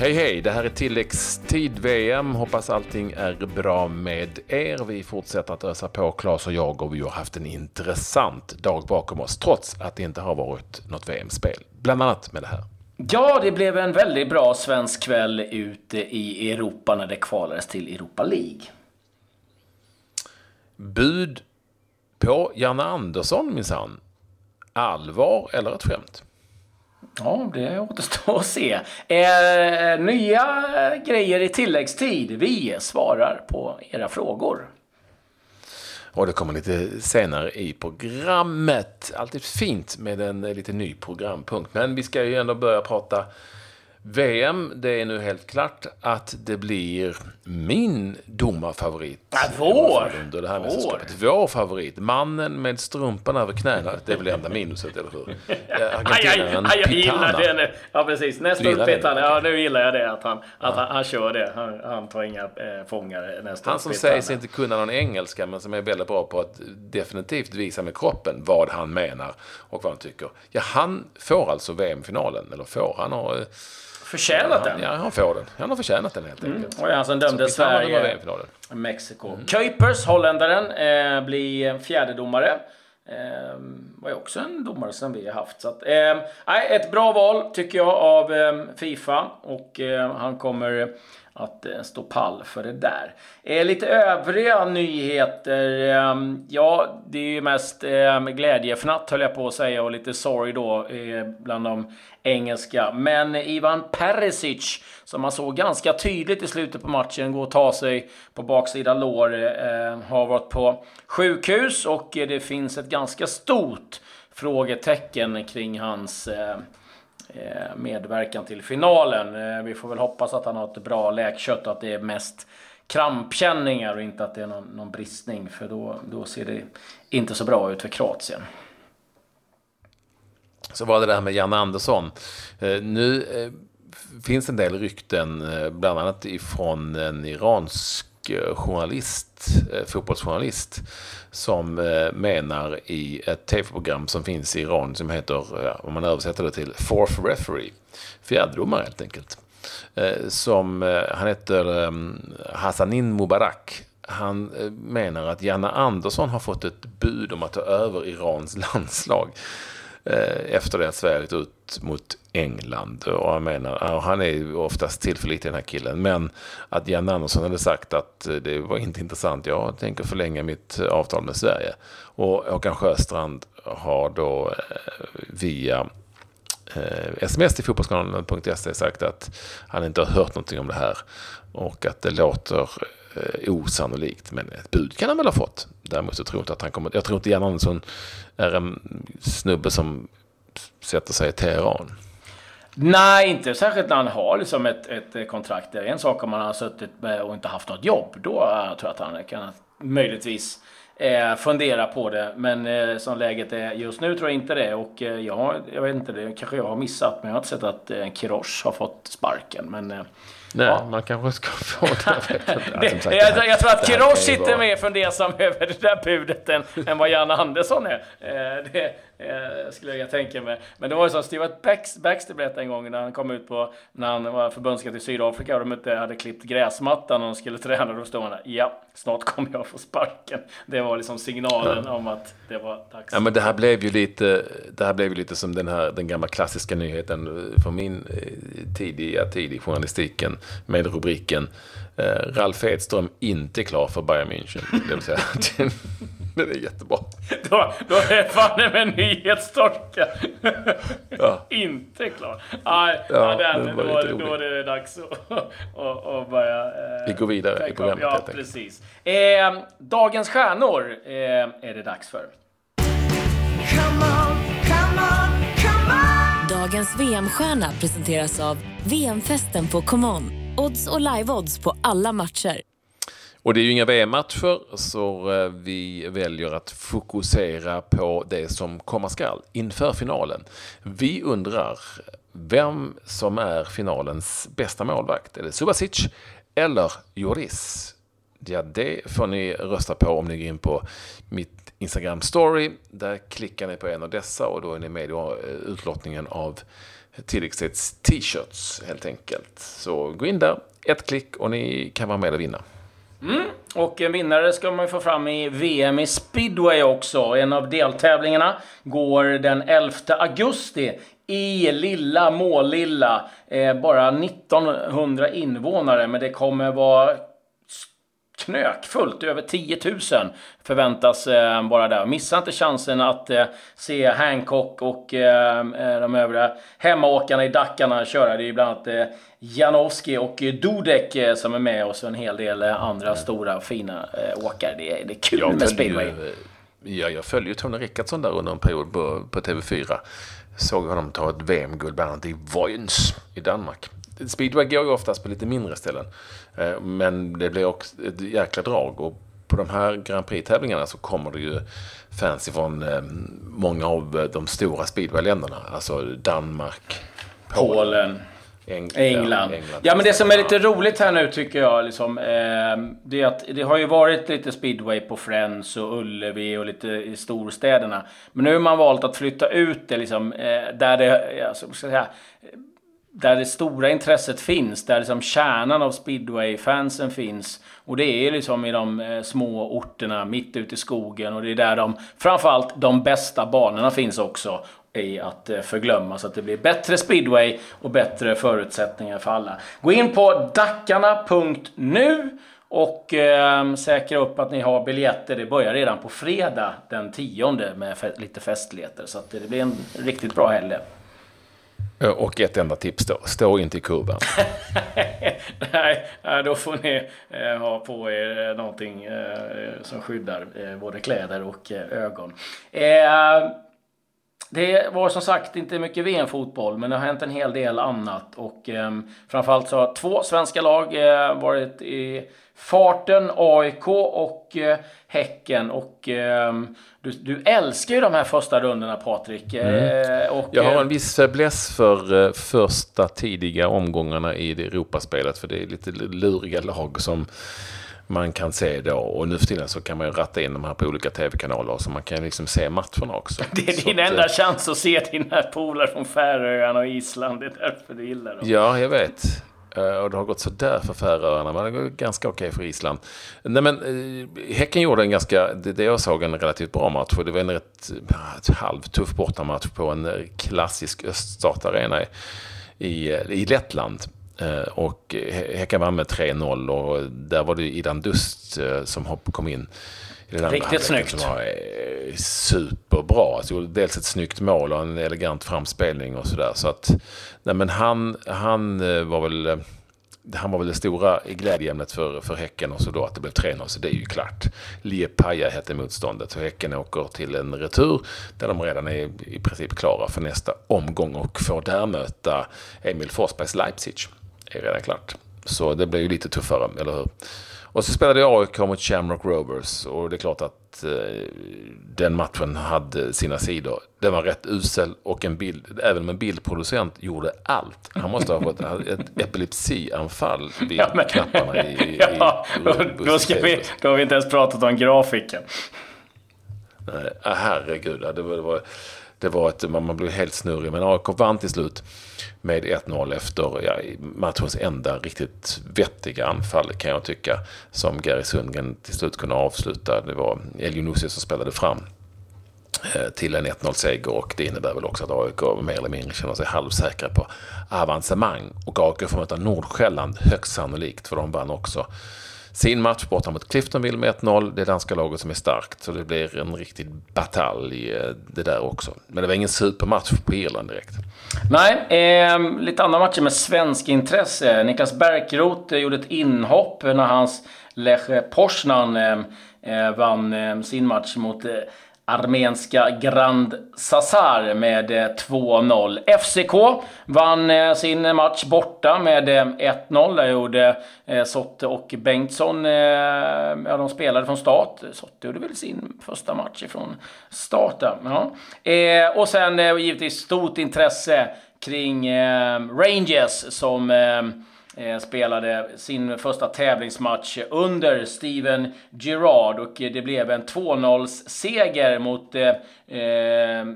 Hej hej, det här är tilläggstid VM. Hoppas allting är bra med er. Vi fortsätter att ösa på, Claes och jag, och vi har haft en intressant dag bakom oss, trots att det inte har varit något VM-spel. Bland annat med det här. Ja, det blev en väldigt bra svensk kväll ute i Europa när det kvalades till Europa League. Bud på Janne Andersson minsann. Allvar eller ett skämt? Ja, det återstår att se. Eh, nya grejer i tilläggstid. Vi svarar på era frågor. Och det kommer lite senare i programmet. Alltid fint med en eh, lite ny programpunkt. Men vi ska ju ändå börja prata VM, det är nu helt klart att det blir min domarfavorit. Ja, vår! Under det här vår. Vår favorit. Mannen med strumporna över knäna. Det är väl enda minuset, eller hur? Argentinaren aj, aj, aj, jag gillar det nu. Ja, precis. Nästa upp Pitana. Ja, nu gillar jag det. Att han, att han, han kör det. Han, han tar inga eh, fångar nästa Han som säger sig inte kunna någon engelska, men som är väldigt bra på att definitivt visa med kroppen vad han menar och vad han tycker. Ja, han får alltså VM-finalen. Eller får han? Har, förtjänat den. Ja, han får den. Han har förtjänat den helt enkelt. Mm. Och han som dömde Sverige, Mexiko. Mm. Kuipers, holländaren, eh, blir fjärdedomare. Eh, var ju också en domare som vi har haft. Så att, eh, ett bra val tycker jag av eh, Fifa. Och eh, han kommer att eh, stå pall för det där. Eh, lite övriga nyheter. Eh, ja, det är ju mest eh, glädjefnatt höll jag på att säga och lite sorg då eh, bland de engelska. Men Ivan Perisic, som man såg ganska tydligt i slutet på matchen, gå och ta sig på baksida lår, eh, har varit på sjukhus och eh, det finns ett ganska stort frågetecken kring hans Eh, Eh, medverkan till finalen. Eh, vi får väl hoppas att han har ett bra läkkött och att det är mest krampkänningar och inte att det är någon, någon bristning. För då, då ser det inte så bra ut för Kroatien. Så var det det här med Janne Andersson. Eh, nu finns en del rykten, bland annat ifrån en iransk journalist, eh, fotbollsjournalist, som eh, menar i ett tv-program som finns i Iran som heter, eh, om man översätter det till Fourth Referee, fjärdedomare helt enkelt. Som, han heter ehm, Hassanin Mubarak. Han menar att Janne Andersson har fått ett bud om att ta över Irans landslag Eh, efter det att Sverige gått ut mot England. Och han menar, han är ju oftast tillförlitlig den här killen. Men att Jan Andersson hade sagt att eh, det var inte intressant. Jag tänker förlänga mitt eh, avtal med Sverige. Och Håkan Sjöstrand har då via sms till fotbollskanalen.se sagt att han inte har hört någonting om det här. Och att det låter eh, osannolikt. Men ett bud kan han väl ha fått. Däremot så tror jag inte att han kommer... Jag tror inte Jan Andersson är en snubbe som sätter sig i Teheran? Nej, inte särskilt när han har liksom ett, ett eh, kontrakt. Det är en sak om han har suttit och inte haft något jobb. Då eh, tror jag att han kan möjligtvis eh, fundera på det. Men eh, som läget är just nu tror jag inte det. Och eh, jag, jag vet inte, det kanske jag har missat. Men jag har inte sett att eh, Kirosh har fått sparken. Men eh, Nej, ja. man kanske ska få det. det sagt, jag, jag, tror att Kirosh sitter mer fundersam över det där budet än, än vad Jan Andersson är. Eh, det, Eh, skulle jag tänka mig. Men det var ju så Stuart Baxter berättade en gång när han kom ut på, när han var förbundskapten i Sydafrika och de inte hade klippt gräsmattan och de skulle träna. Då stod han där, ja, snart kommer jag få sparken. Det var liksom signalen ja. om att det var dags. Ja, men det här blev ju lite, det här blev ju lite som den här, den gamla klassiska nyheten från min eh, tidiga tid i journalistiken med rubriken eh, Ralf Edström inte klar för Bayern München. Det vill säga, den är jättebra. Då, då är fan med nyhetstorka. Ja. inte klar. Nej, ja, den, den då, då är det dags att börja... Eh, Vi går vidare i programmet Ja, precis. Eh, dagens stjärnor eh, är det dags för. Come on, come on, come on. Dagens VM-stjärna presenteras av VM-festen på ComeOn. Odds och live-odds på alla matcher. Och det är ju inga VM-matcher så eh, vi väljer att fokusera på det som komma skall inför finalen. Vi undrar vem som är finalens bästa målvakt. Är det Subasic eller Joris? Ja, det får ni rösta på om ni går in på mitt Instagram story. Där klickar ni på en av dessa och då är ni med i eh, utlottningen av tilläggstidts t-shirts helt enkelt. Så gå in där, ett klick och ni kan vara med och vinna. Mm. Och en vinnare ska man få fram i VM i speedway också. En av deltävlingarna går den 11 augusti i lilla Målilla. Eh, bara 1900 invånare, men det kommer vara knökfullt. Över 10 000 förväntas eh, vara där. Missa inte chansen att eh, se Hancock och eh, eh de övriga hemmaåkarna i Dackarna köra. Det är bland annat eh, Janowski och Dudek eh, som är med och så en hel del eh, andra mm. stora fina eh, åkare. Det är, det är kul jag med speedway. Ju, ja, jag följer ju Tony Rickardsson där under en period på, på TV4. Såg honom ta ett VM-guld bland annat i Vojens i Danmark. Speedway går ju oftast på lite mindre ställen. Eh, men det blir också ett jäkla drag. Och på de här Grand Prix-tävlingarna så kommer det ju fans ifrån eh, många av de stora speedway-länderna. Alltså Danmark, Polen. Polen. Eng England. England. Ja, men det som är lite roligt här nu tycker jag, liksom, eh, det är att det har ju varit lite speedway på Friends och Ullevi och lite i storstäderna. Men nu har man valt att flytta ut det liksom, eh, där det, alltså, ska säga, där det stora intresset finns, där liksom kärnan av speedway-fansen finns. Och det är liksom i de eh, små orterna mitt ute i skogen och det är där de, framförallt de bästa banorna finns också i att eh, förglömma så att det blir bättre speedway och bättre förutsättningar för alla. Gå in på dackarna.nu och eh, säkra upp att ni har biljetter. Det börjar redan på fredag den 10 med lite festligheter. Så att det blir en riktigt bra helg. Eh, och ett enda tips då, stå inte i kurvan. Nej, då får ni eh, ha på er eh, någonting som skyddar både kläder och ögon det var som sagt inte mycket VM-fotboll, men det har hänt en hel del annat. Och framförallt så har två svenska lag varit i farten, AIK och Häcken. Och du, du, älskar ju de här första rundorna Patrik. Mm. Eh, och, jag har en viss fäbless för eh, första tidiga omgångarna i Europaspelet. För det är lite luriga lag som man kan se då. Och nu för tiden så kan man ju ratta in de här på olika tv-kanaler. Så man kan liksom se matcherna också. Det är din enda att, chans att se dina polare från Färöarna och Island. Det är därför du gillar dem. Ja, jag vet. Eh, och det har gått sådär för Färöarna, men det går ganska okej okay för Island. Nej men eh, Häcken gjorde en ganska, det jag såg en relativt bra match. Och det var en rätt halvtuff bortamatch på en klassisk öststartarena i, i Lettland. Eh, och Häcken vann med 3-0 och där var det Idan Dust som kom in. Riktigt snyggt. Som var superbra. Alltså, dels ett snyggt mål och en elegant framspelning och sådär. Så att, nej men han, han eh, var väl... Eh, han var väl det stora glädjeämnet för, för Häcken och så då att det blev 3-0, så det är ju klart. Liepaja hette motståndet och Häcken åker till en retur där de redan är i princip klara för nästa omgång och får där möta Emil Forsbergs Leipzig. Är redan klart. Så det blir ju lite tuffare, eller hur? Och så spelade AIK mot Shamrock Rovers och det är klart att eh, den matchen hade sina sidor. Den var rätt usel och en bild, även en bildproducent gjorde allt. Han måste ha fått ett epilepsianfall vid ja, men, knapparna i, i, ja, i då, ska vi, då har vi inte ens pratat om grafiken. Nej, ah, herregud. Det var, det var, det var ett, man, man blev helt snurrig. Men AIK vann till slut med 1-0 efter ja, matchens enda riktigt vettiga anfall kan jag tycka. Som Gary Sundgren till slut kunde avsluta. Det var Elionussi som spelade fram eh, till en 1-0-seger och det innebär väl också att AIK mer eller mindre känner sig halvsäkra på avancemang. Och AIK får möta Nordsjälland högst sannolikt för de vann också sin match borta mot Cliftonville med 1-0. Det danska laget som är starkt. Så det blir en riktig batalj eh, det där också. Men det var ingen supermatch på Irland direkt. Nej, eh, lite andra matcher med svensk intresse. Niklas Bärkroth eh, gjorde ett inhopp när hans Lech Poznan eh, eh vann eh, sin match mot eh, armenska Grand Sassar med eh, 2-0. FCK vann eh, sin match borta med eh, 1-0. Där gjorde Sotte och Bengtsson, ja de spelade från start. Sotte gjorde väl sin första match från start ja. Och sen givetvis stort intresse kring Rangers som Eh, spelade sin första tävlingsmatch under Steven Gerrard och det blev en 2-0 seger mot eh, eh,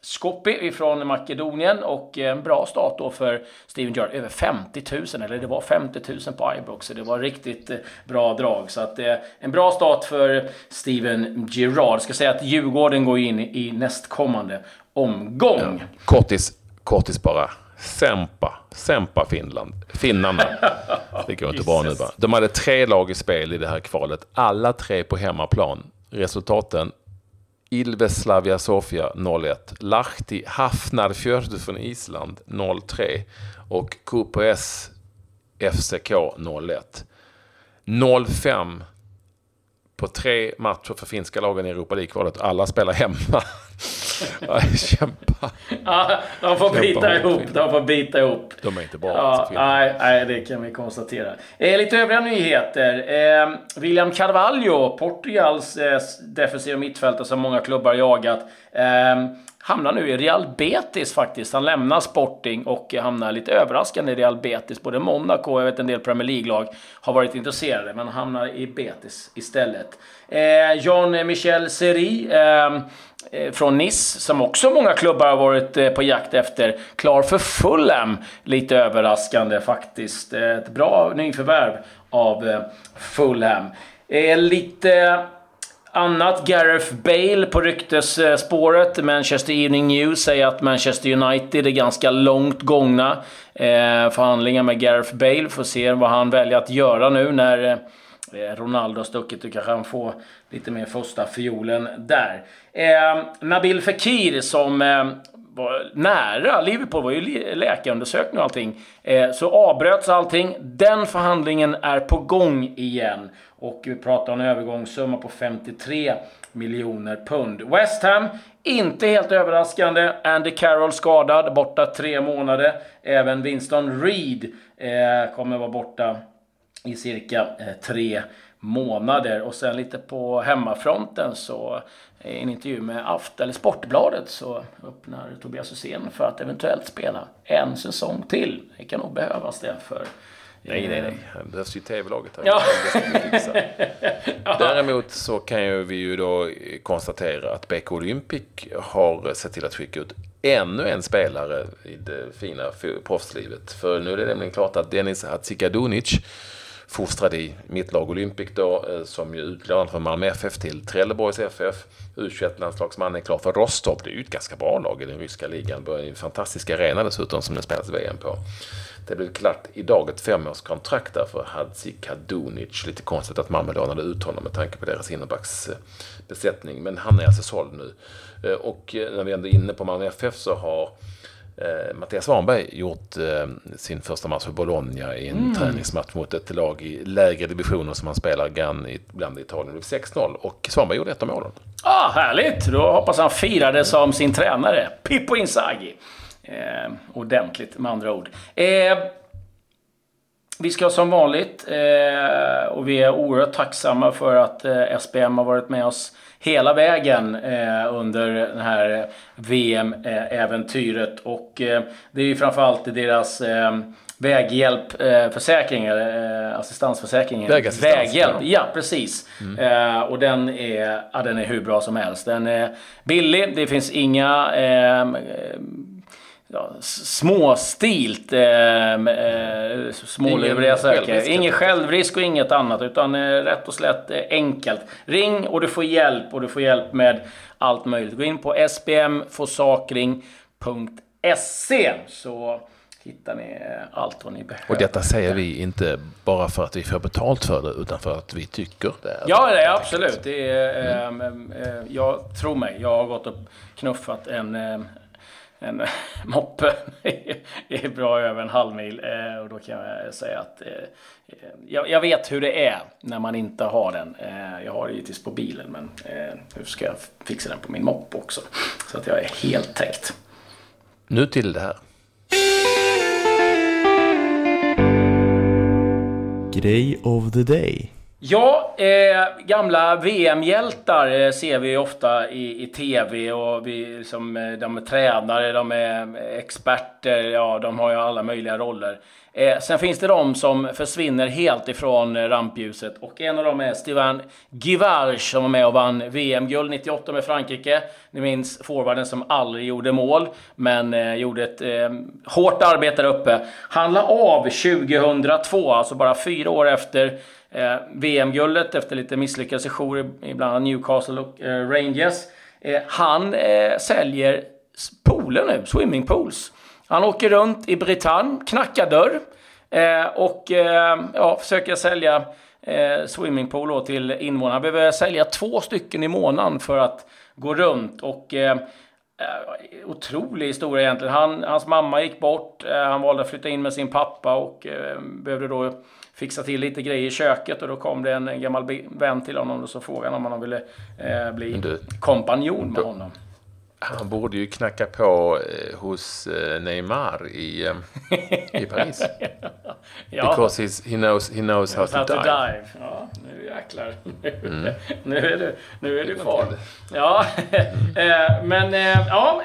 Skopje ifrån Makedonien och en bra start då för Steven Gerrard. Över 50 000, eller det var 50 000 på Ibrox. Så det var riktigt eh, bra drag. Så att eh, en bra start för Steven Gerrard. Ska säga att Djurgården går in i nästkommande omgång. Ja. Kortis, kortis bara. Sempa. Sempa Finland. Finnarna. Det går inte bra nu va? De hade tre lag i spel i det här kvalet. Alla tre på hemmaplan. Resultaten Ilves Slavia Sofia 0-1. Lahti Hafnarfjörður från Island 0-3. Och KPS FCK 0-1. 0-5 på tre matcher för finska lagen i Europa League-kvalet. Alla spelar hemma. Kämpa. Ja, de får Kämpa bita ihop. De får bita ihop. De är inte bra. Ja, nej, nej, det kan vi konstatera. Eh, lite övriga nyheter. Eh, William Carvalho, Portugals eh, defensiva mittfältare som många klubbar jagat. Eh, hamnar nu i Real Betis faktiskt. Han lämnar Sporting och hamnar lite överraskande i Real Betis. Både Monaco och jag vet en del Premier League-lag har varit intresserade, men hamnar i Betis istället. Eh, Jean-Michel Seri eh, eh, från Nice, som också många klubbar har varit eh, på jakt efter. Klar för Fulham. Lite överraskande faktiskt. Eh, ett bra nyförvärv av eh, Fulham. Eh, lite annat. Gareth Bale på ryktesspåret. Manchester Evening News säger att Manchester United är ganska långt gångna eh, förhandlingar med Gareth Bale. Får se vad han väljer att göra nu när eh, Ronaldo har stuckit. Du kanske han får lite mer första fiolen där. Eh, Nabil Fekir som eh, var nära. Liverpool var ju läkarundersökning och allting. Eh, så avbröts allting. Den förhandlingen är på gång igen. Och vi pratar om en övergångssumma på 53 miljoner pund. West Ham, inte helt överraskande. Andy Carroll skadad, borta tre månader. Även Winston Reed eh, kommer vara borta i cirka eh, tre månader. Och sen lite på hemmafronten så eh, i en intervju med Aft eller Sportbladet så öppnar Tobias Hysén för att eventuellt spela en säsong till. Det kan nog behövas det för Nej, nej, nej. Det behövs ju tv-laget här. Ja. Däremot så kan ju vi ju då konstatera att BK Olympic har sett till att skicka ut ännu en spelare i det fina proffslivet. För nu är det nämligen klart att Denis Hadzikadunic fostrad i mitt lag Olympic då, eh, som ju utlånad från Malmö FF till Trelleborgs FF. U21-landslagsman är klar för Rostov. Det är ju ett ganska bra lag i den ryska ligan. Det är en fantastisk arena dessutom som det spelas VM på. Det blev klart idag ett femårskontrakt där för Hadzi Kadunic. Lite konstigt att Malmö lånade ut honom med tanke på deras innerbacksbesättning. Men han är alltså såld nu. Eh, och eh, när vi ändå är inne på Malmö FF så har eh, Mattias Svanberg gjort eh, sin första match för Bologna i en mm. träningsmatch mot ett lag i lägre divisioner som han spelar grann ibland i Italien. Det blev 6-0 och Svanberg gjorde ett av målen. Ah, härligt! Då hoppas han firade som sin tränare, Pippo Inzaghi. Eh, ordentligt med andra ord. Eh, vi ska som vanligt, eh, och vi är oerhört tacksamma för att eh, SPM har varit med oss hela vägen eh, under det här VM-äventyret. Och eh, det är ju framförallt deras eh, väghjälpförsäkring, eller eh, assistansförsäkring. Vägassistans. Väghjälp, ja, ja precis. Mm. Eh, och den är, ja, den är hur bra som helst. Den är billig, det finns inga eh, ja, småstilt, eh, eh, småluriga säkert. Ingen självrisk och inget annat, utan eh, rätt och slätt eh, enkelt. Ring och du får hjälp och du får hjälp med allt möjligt. Gå in på spmforsakring.se så hittar ni eh, allt vad ni behöver. Och detta säger vi inte bara för att vi får betalt för det, utan för att vi tycker det. Ja, det är absolut. Det är, mm. eh, jag tror mig, jag har gått och knuffat en en moppe är bra över en halv mil. Eh, och då kan jag säga att eh, jag, vet hur det är när man inte har den. Eh, jag har det givetvis på bilen men hur ska jag fixa den på min moppe också? Så att jag är helt täckt. Nu till det här. Grej of the day. Ja, eh, gamla VM-hjältar eh, ser vi ofta i, i TV och vi, liksom, de är tränare, de är eh, experter, ja de har ju alla möjliga roller. Eh, sen finns det de som försvinner helt ifrån eh, rampljuset och en av dem är Steven Givard som var med och vann VM-guld 98 med Frankrike. Ni minns forwarden som aldrig gjorde mål men eh, gjorde ett eh, hårt arbete där uppe. Han la av 2002, alltså bara fyra år efter eh, VM-guldet efter lite misslyckade sessioner i bland annat Newcastle och eh, Rangers. Eh, han eh, säljer pooler nu, swimmingpools. Han åker runt i Bretagne, knackar dörr eh, och eh, ja, försöker sälja eh, swimmingpool till invånarna. Han behöver sälja två stycken i månaden för att gå runt. Och eh, otrolig historia egentligen. Han, hans mamma gick bort. han valde att flytta in med sin pappa och behövde då fixa till lite grejer i köket och då kom det en gammal vän till honom och så frågade han om han ville eh, bli du, kompanjon med honom. Han borde ju knacka på eh, hos eh, Neymar i, eh, i Paris. ja. Because he's, he knows, he knows how, how to, dive. dive. Ja, nu jäklar. Mm. nu är du, nu är du kvar. Ja, mm. men ja,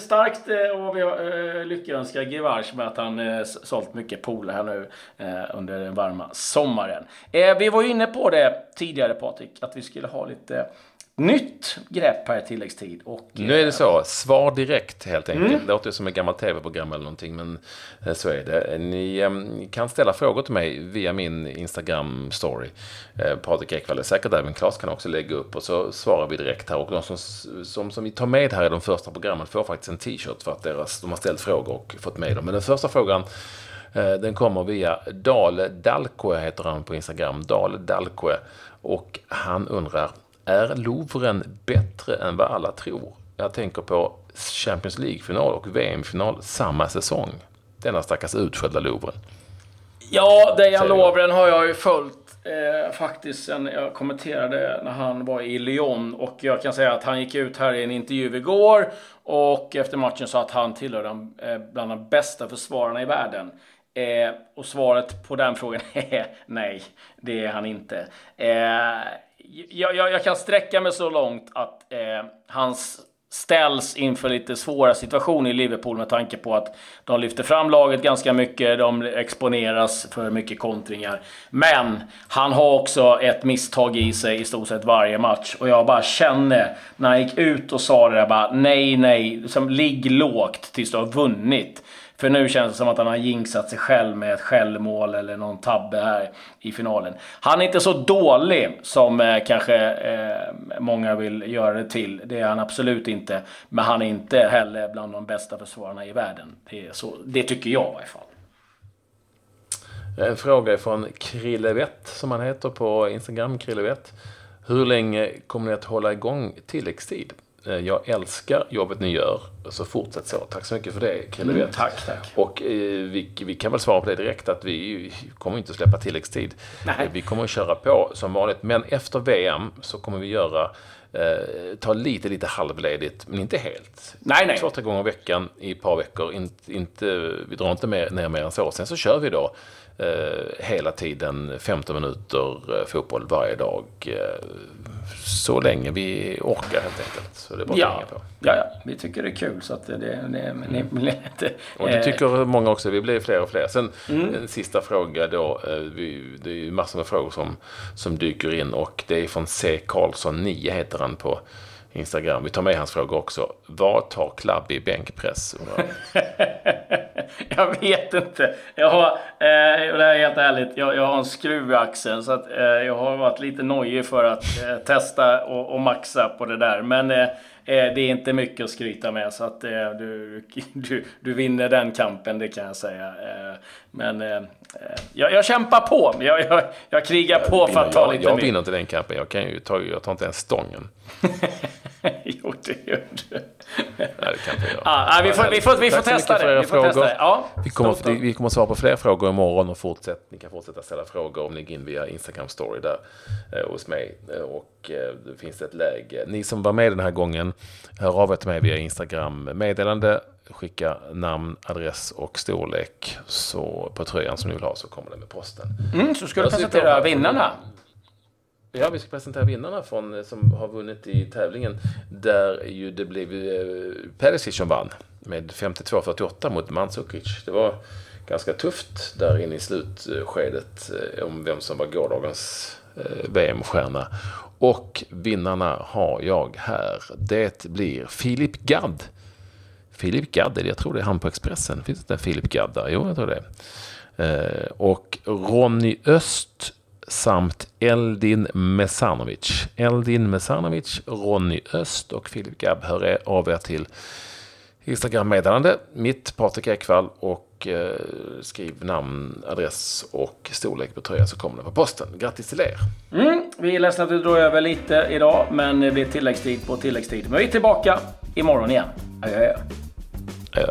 starkt och vi lyckönskar Givars med att han sålt mycket pooler här nu under den varma sommaren. Vi var ju inne på det tidigare Patrik, att vi skulle ha lite nytt grepp här i tilläggstid. Och, nu är det så, svar direkt helt enkelt. Mm. Det låter som ett gammalt tv-program eller någonting, men eh, så är det. Ni um, kan ställa frågor till mig via min Instagram-story. Uh, Patrik Ekwall är säkert även Claes kan också lägga upp och så svarar vi direkt här. Och de som, som, som vi tar med här i de första programmen får faktiskt en t-shirt för att deras, de har ställt frågor och fått med dem. Men den första frågan den kommer via Dale Dalkoe, heter han på Instagram. Dale Dalkoe. Och han undrar, är Louvren bättre än vad alla tror? Jag tänker på Champions League-final och VM-final samma säsong. Denna stackars utskällda Louvren. Ja, Dejan Lovren har jag ju följt eh, faktiskt sen jag kommenterade när han var i Lyon. Och jag kan säga att han gick ut här i en intervju igår och efter matchen sa att han tillhör de, eh, bland de bästa försvararna i världen. Eh, och svaret på den frågan är nej, det är han inte. Eh, jag, jag, jag, kan sträcka mig så långt att eh, han ställs inför lite svåra situationer i Liverpool med tanke på att de lyfter fram laget ganska mycket, de exponeras för mycket kontringar. Men han har också ett misstag i sig i stort sett varje match och jag bara känner när han gick ut och sa det där bara nej, nej, liksom, ligg lågt tills du har vunnit. För nu känns det som att han har jinxat sig själv med ett självmål eller någon tabbe här i finalen. Han är inte så dålig som eh, kanske eh, många vill göra det till. Det är han absolut inte. Men han är inte heller bland de bästa försvararna i världen. Det, är så, det tycker jag i alla fall. En fråga från Krillevett, som han heter på Instagram, Krillevett. Hur länge kommer ni att hålla igång tilläggstid? Eh, jag älskar jobbet ni gör, så fortsätt så. Tack så mycket för det, Krille mm, Tack, tack. Och eh, vi, vi, kan väl svara på det direkt att vi kommer inte att släppa tilläggstid. Nej. Eh, vi kommer att köra på som vanligt. Men efter VM så kommer vi göra eh, ta lite, lite halvledigt, men inte helt. Nej, nej. Två, tre gånger i veckan i ett par veckor. Inte, inte, vi drar inte mer, ner mer än så. Sen så kör vi då hela tiden 15 minuter eh, fotboll varje dag. Eh, så länge vi orkar helt enkelt. Så det är bara ja. på. Ja, ja, vi tycker det är kul. Så att det, det, det, mm. det, och det tycker många också. Vi blir fler och fler. Sen mm. en sista fråga då. Eh, vi, det är ju massor med frågor som, som dyker in och det är från C. Karlsson 9 heter han på Instagram. Vi tar med hans fråga också. Vad tar Klabb i bänkpress? jag vet inte. Jag har, eh, det är helt ärligt, jag, jag har en skruv i axeln så att, eh, jag har varit lite nojig för att eh, testa och, och, maxa på det där. Men eh, eh, det är inte mycket att skryta med så att eh, du, du, du vinner den kampen, det kan jag säga. men jag, jag kämpar på. Jag, jag, jag krigar på för att ta jag, lite jag mer. Jag vinner inte den kampen. Jag, kan ju ta, jag tar inte ens stången. jo, det gör du. Nej, det kan inte jag. Ah, vi får, vi får, vi får testa det. Vi får testa det. Ja, vi, kommer, vi kommer svara på fler frågor imorgon och fortsätt, ni kan fortsätta ställa frågor om ni går in via Instagram story där eh, hos mig. Eh, och eh, det finns ett läge. Ni som var med den här gången, hör av er till mig via Instagram meddelande. Skicka namn, adress och storlek så på tröjan som ni vill ha så kommer den med posten. Mm, så ska du presentera vinnarna. Ja, vi ska presentera vinnarna från, eh, som har vunnit i tävlingen. Där ju det blev eh, Perisic som vann med 52-48 mot Mandzukic. Det var ganska tufft där inne i slutskedet eh, om vem som var gårdagens eh, VM-stjärna. Och vinnarna har jag här. Det blir Filip Gadd. Filip Gadd, jag tror det är han på Expressen. Finns det en Filip Gadd där? Jo, jag tror det. Eh, och Ronny Öst samt Eldin Mesanovic. Eldin Mesanovic, Ronny Öst och Filip Gabb hör av er till Instagram-meddelande. Mitt Patrik Ekwall och eh, skriv namn, adress och storlek på tröja så kommer den på posten. Grattis till er! Mm, vi är ledsna att vi drar över lite idag, men det blir tilläggstid på tilläggstid. Men vi är tillbaka imorgon igen. Adjö. Adjö.